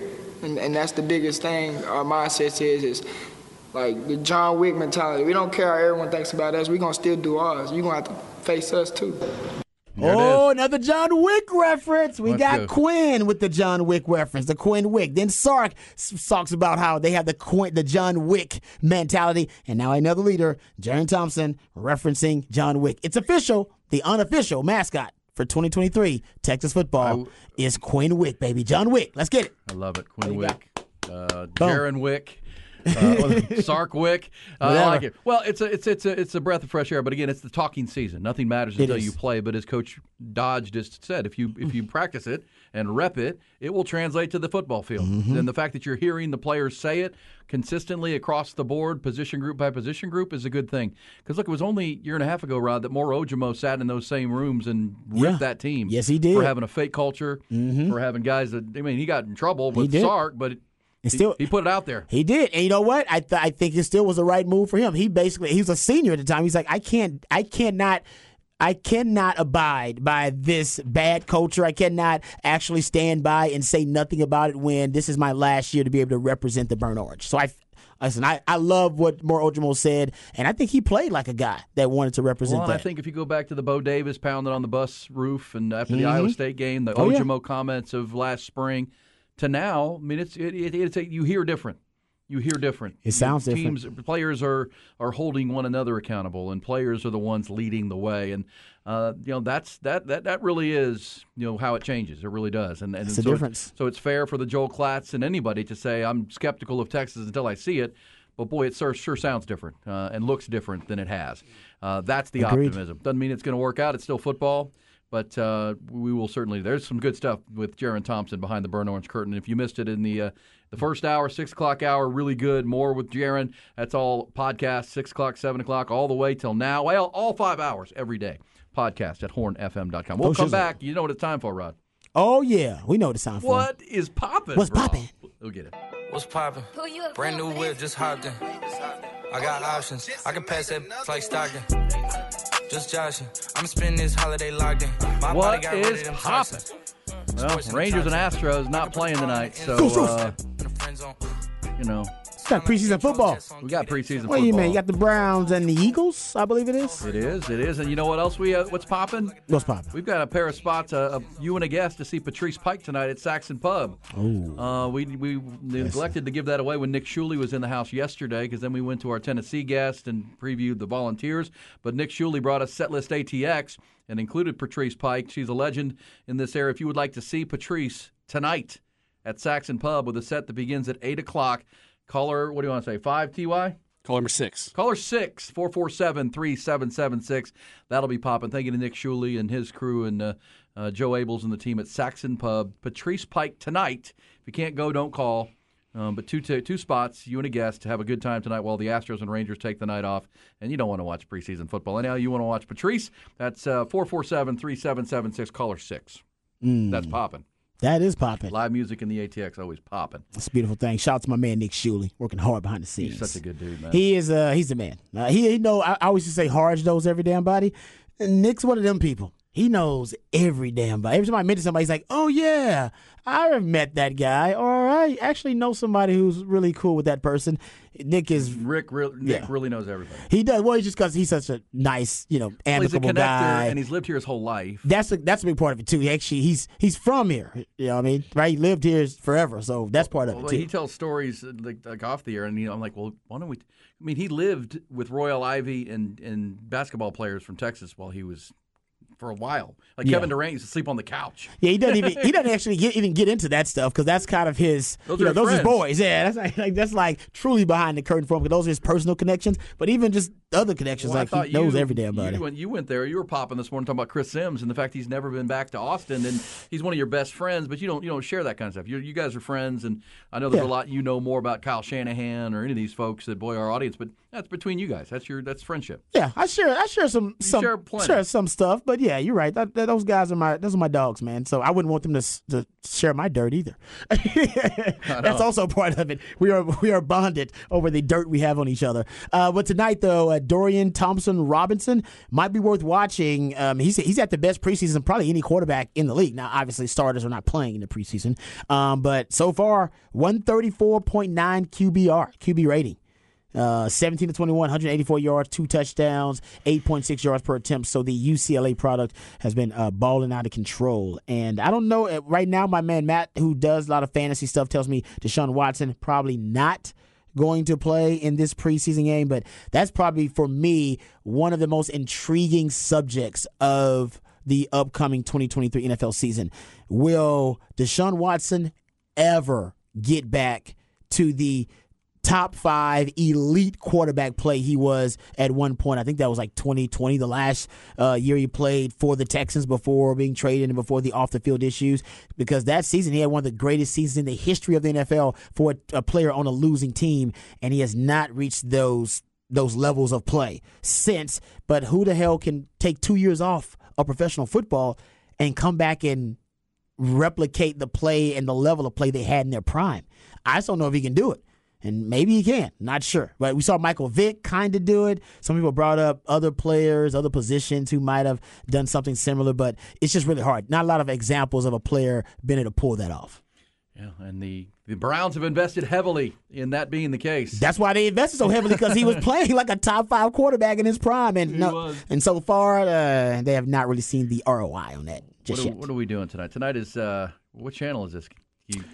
and and that's the biggest thing. Our mindset is is like the John Wick mentality. We don't care how everyone thinks about us. We're gonna still do ours. You're gonna have to face us too. There oh, another John Wick reference. We Let's got go. Quinn with the John Wick reference, the Quinn Wick. Then Sark talks about how they have the Quinn, the John Wick mentality, and now another leader, Jerrin Thompson, referencing John Wick. It's official. The unofficial mascot for 2023 Texas football is Quinn Wick, baby. John Wick. Let's get it. I love it. Quinn Wick, uh. Jerrin Wick. Uh, Sark Wick, uh, I like it. Well, it's a it's it's a it's a breath of fresh air. But again, it's the talking season. Nothing matters until you play. But as Coach Dodge just said, if you if you practice it and rep it, it will translate to the football field. Mm-hmm. And the fact that you're hearing the players say it consistently across the board, position group by position group, is a good thing. Because look, it was only a year and a half ago, Rod, that Moro Ojomo sat in those same rooms and ripped Yeah. that team. Yes, he did. Mm-hmm. for having a fake culture, for having guys that I mean, he got in trouble with. Sark, but. And He- still- he, put it out there. He did, and you know what? I th- I think it still was the right move for him. He basically he was a senior at the time. He's like, I can't, I cannot. I cannot abide by this bad culture. I cannot actually stand by and say nothing about it when this is my last year to be able to represent the Burn Orange. So I, listen, I, I love what Moro Ojomo said, and I think he played like a guy that wanted to represent Well, and I think if you go back to the Bo Davis pounding on the bus roof, and after the Mhm. Iowa State game, the Oh, yeah. Comments of last spring, to now, I mean, it's it, it, it's a, you hear different. You hear different. It sounds Teams, players are are holding one another accountable, and players are the ones leading the way. And uh, you know that's that that that really is you know how it changes. It really does. And, and It's the so difference. so it's fair for the Joel Klatt and anybody to say I'm skeptical of Texas until I see it. But boy, it sure, sure sounds different uh, and looks different than it has. Uh, that's the Agreed. optimism. Doesn't mean it's going to work out. It's still football, but uh, we will certainly. There's some good stuff with Jerrin Thompson behind the burn orange curtain. If you missed it in the uh, the first hour, six o'clock hour, really good. More with Jerrin. That's all podcast. Six o'clock, seven o'clock, all the way till now. Well, all five hours every day. Podcast at hornfm.com. We'll Oh, come shizzle. back. You know what it's time for, Rod. oh yeah, we know what it's time for. What is popping? What's bro? poppin'? We'll get it. What's poppin'? Brand new whip, just hopped in. I got options. I can pass that like Stockton. Just joshing. I'm spending this holiday locked in. My What body is poppin'? Well, Rangers and Astros not playing tonight, so uh, you know It's got preseason football. we got preseason What football. do you mean? You got the Browns and the Eagles, I believe it is. It is, it is, and you know what else we uh, what's popping? What's popping? We've got a pair of spots, uh, uh, you and a guest, to see Patrice Pike tonight at Saxon Pub. Oh, Uh, we we neglected to give that away when Nick Shuley was in the house yesterday because then we went to our Tennessee guest and previewed the Volunteers. But Nick Shuley brought us Setlist ATX and included Patrice Pike. She's a legend in this area. If you would like to see Patrice tonight at Saxon Pub with a set that begins at 8 o'clock, call her, what do you want to say, 5 TY? Call number six. Caller 6 447 3776. That'll be popping. Thank you to Nick Shuley and his crew and uh, uh, Joe Ables and the team at Saxon Pub. Patrice Pike tonight. If you can't go, don't call. Um, but two, two, two spots, you and a guest, have a good time tonight while the Astros and Rangers take the night off. And you don't want to watch preseason football. Anyhow, you want to watch Patrice. That's uh, 447 3776. Caller 6. That's popping. That is popping. Live music in the ATX always popping. It's a beautiful thing. Shout out to my man Nick Shuley, working hard behind the scenes. He's such a good dude, man. He is. Uh, he's the man. Uh, he, know. I, I always used to say Harge knows every damn body. Nick's one of them people. He knows every damn body. Every time I mention somebody, he's like, "Oh yeah, I have met that guy," or I actually know somebody who's really cool with that person. Nick is. Rick, re- Nick Yeah. really knows everything. He does. Well, it's just because he's such a nice, you know, Well, he's a amicable connector, guy. and he's lived here his whole life. that's a that's a big part of it too. He actually he's he's from here. You know what I mean? Right? He lived here forever, so that's part of it Well, too. he tells stories uh, like, like off the air, and you know, I'm like, well, why don't we? I mean, he lived with Royal Ivey and and basketball players from Texas while he was for a while. Like Yeah. Kevin Durant used to sleep on the couch. Yeah, he doesn't even he doesn't actually get, even get into that stuff because that's kind of his. Those you are know, his those are his boys. Yeah, that's like, like that's like truly behind the curtain for him because those are his personal connections. But even just other connections, Well, I like thought he knows you- every damn body. You, when you went there, you were popping this morning talking about Chris Simms and the fact he's never been back to Austin, and he's one of your best friends. But you don't you don't share that kind of stuff. you you guys are friends, and I know there's Yeah. a lot you know more about Kyle Shanahan or any of these folks that boy our audience. But that's between you guys. That's your that's friendship. yeah, I share I share some some share share some stuff, but yeah, you're right. That, that- those guys are my those are my dogs, man. So I wouldn't want them to to share my dirt either. That's also part of it. We are we are bonded over the dirt we have on each other. Uh, but tonight though, uh, Dorian Thompson Robinson might be worth watching. Um, he's he's at the best preseason probably any quarterback in the league. Now, obviously, starters are not playing in the preseason, um, but so far, one thirty four point nine QBR QB rating. Uh, 17 to 21, 184 yards, two touchdowns, 8.6 yards per attempt. So the UCLA product has been uh, balling out of control. And I don't know, uh, right now, my man Matt, who does a lot of fantasy stuff, tells me Deshaun Watson probably not going to play in this preseason game. But that's probably, for me, one of the most intriguing subjects of the upcoming 2023 NFL season. Will Deshaun Watson ever get back to the top five elite quarterback play he was at one point. I think that was like 2020, the last uh, year he played for the Texans before being traded and before the off the field issues. Because that season, he had one of the greatest seasons in the history of the NFL for a, a player on a losing team, and he has not reached those those levels of play since. But who the hell can take two years off of professional football and come back and replicate the play and the level of play they had in their prime? I just don't know if he can do it. And maybe he can. Not sure. But we saw Michael Vick kind of do it. Some people brought up other players, other positions who might have done something similar, but it's just really hard. Not a lot of examples of a player being able to pull that off. Yeah, and the the Browns have invested heavily in that being the case. That's why they invested so heavily because he was playing like a top five quarterback in his prime, and no, and so far uh, they have not really seen the ROI on that what, are, yet. what are we doing tonight? Tonight is uh, what channel is this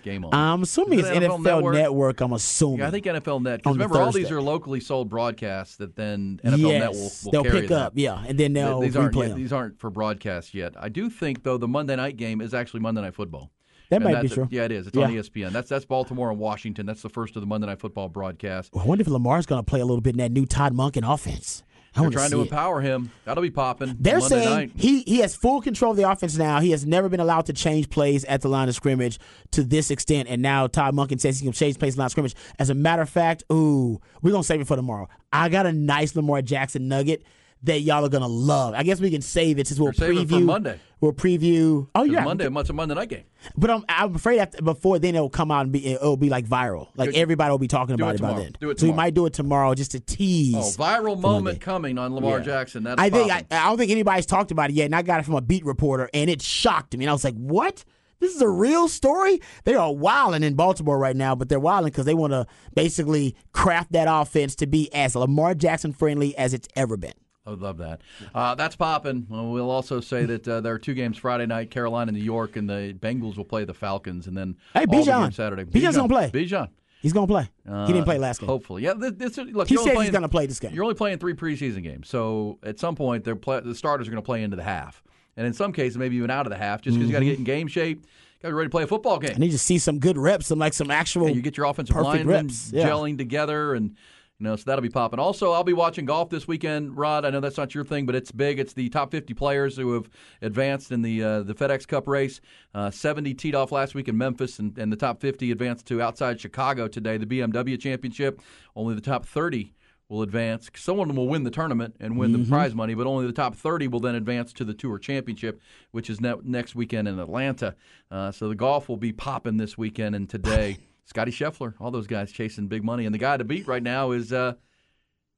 game on? I'm assuming it's it NFL Network. I'm assuming. Yeah, I think NFL Net. On Because the remember, all these are locally sold broadcasts that then NFL yes, Net will, will they'll carry pick that. up, yeah, and then they'll these aren't replay yet- them. these aren't for broadcast yet. I do think though the Monday night game is actually Monday Night Football. That And might be true. Yeah, it is. It's on E ESPN. That's that's Baltimore and Washington. That's the first of the Monday Night Football broadcast. I wonder if Lamar's going to play a little bit in that new Todd Monken offense. They're trying to it. empower him. That'll be popping. They're saying night. he, he has full control of the offense now. He has never been allowed to change plays at the line of scrimmage to this extent. And now Todd Monken says he can change plays at the line of scrimmage. As a matter of fact, ooh, we're going to save it for tomorrow. I got a nice Lamar Jackson nugget that y'all are gonna love. I guess we can save it since we'll it preview Monday. We'll preview. Oh yeah, Monday, it's a Monday night game. But I'm, I'm afraid after, before then it'll come out and be it'll be like viral. Like it- everybody will be talking do about it by then. Do it so we might do it tomorrow just to oh, tease. Oh, viral moment Monday. coming on Lamar Yeah. Jackson. That's I think I. I don't think anybody's talked about it yet, and I got it from a beat reporter, and it shocked me. And I was like, "What? This is a real story?" They are wilding in Baltimore right now, but they're wilding because they want to basically craft that offense to be as Lamar Jackson friendly as it's ever been. I would love that. Uh, that's popping. Well, also say that uh, there are two games Friday night: Carolina, New York, and the Bengals will play the Falcons, and then Hey, Bijan. Saturday. Bijan's gonna play. Bijan. He's gonna play. Uh, he didn't play last game. Hopefully, yeah. This, this, look, He only he's gonna play this game. You're only playing three preseason games, so at some point, they're play, the starters are going to play into the half, and in some cases, maybe even out of the half, just because you got to get in game shape, got to be ready to play a football game. I need to see some good reps, and like some actual. Yeah, you get your offensive linemen reps. Yeah. gelling together, and you know, so that'll be popping. Also, I'll be watching golf this weekend, Rod. I know that's not your thing, but it's big. It's the top 50 players who have advanced in the uh, the FedEx Cup race. Uh, 70 teed off last week in Memphis, and, and the top 50 advanced to outside Chicago today, the BMW Championship. Only the top 30 will advance. Someone will win the tournament and win Mm-hmm. the prize money, but only the top 30 will then advance to the Tour Championship, which is ne- next weekend in Atlanta. Uh, so the golf will be popping this weekend and today. Scotty Scheffler, all those guys chasing big money, and the guy to beat right now is uh,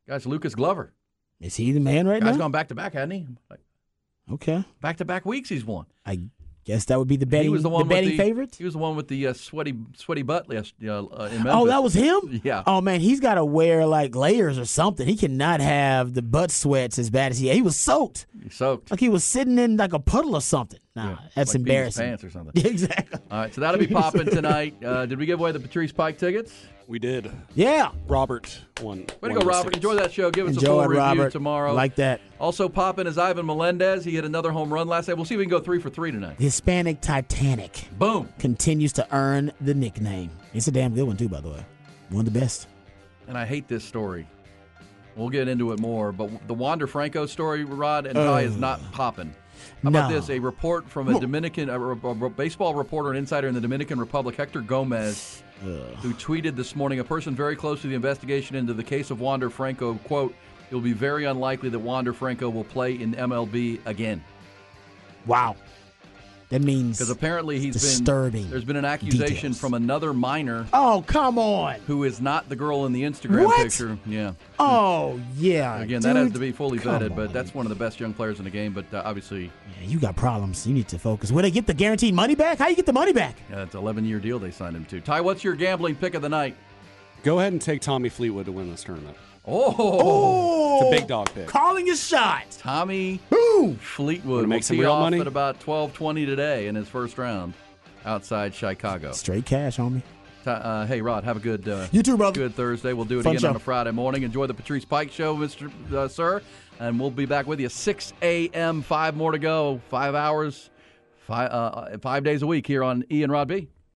guys Lucas Glover. Is he the man right now? Guy's now? gone back to back, hasn't he? Like, Okay. back to back weeks he's won. I guess that would be the betting, he was the one betting with the, favorites. He was the one with the uh, sweaty sweaty butt last uh, uh, in Memphis. Oh, that was him. Yeah. Oh man, he's got to wear like layers or something. He cannot have the butt sweats as bad as he. He was soaked. He soaked. Like he was sitting in like a puddle or something. Nah, that's like embarrassing. Pants or something. Exactly. All right, so that'll be popping tonight. Uh, did we give away the Patrice Pike tickets? We did. Yeah. Robert won. Way to go, Robert. Enjoy that show. Give us a Enjoy full it, review Robert. tomorrow. Like that. Also popping is Ivan Melendez. He hit another home run last night. We'll see if we can go three for three tonight. Hispanic Titanic Boom. continues to earn the nickname. It's a damn good one too, by the way. One of the best. And I hate this story. We'll get into it more, but the Wander Franco story, Rod and Ty, is not popping. How about No. this? A report from a Dominican, a, a baseball reporter and insider in the Dominican Republic, Hector Gomez, who tweeted this morning, a person very close to the investigation into the case of Wander Franco, quote, it will be very unlikely that Wander Franco will play in MLB again. Wow. That means Because apparently he's disturbing been there's been an accusation details. from another minor Oh, come on. who is not the girl in the Instagram What? picture. Yeah. Oh, yeah. Again, that has to be fully Come vetted, on. but that's one of the best young players in the game. But uh, obviously, Yeah, you got problems. You need to focus. Will they get the guaranteed money back? How you get the money back? yeah, it's an 11 year deal they signed him to. Ty, what's your gambling pick of the night? Go ahead and take Tommy Fleetwood to win this tournament. Oh, Oh, It's a big dog pick. Calling his shot. Tommy Boom. Fleetwood Wanna will some tee real off money? at about 12:20 today in his first round outside Chicago. Straight cash, homie. Uh, hey, Rod, have a good uh, You too, brother. good Thursday. We'll do it Fun again show. on a Friday morning. Enjoy the Patrice Pike Show, Mr. Uh, sir, and we'll be back with you 6 a.m. Five more to go. Five hours, five uh, five days a week here on E and Rod B.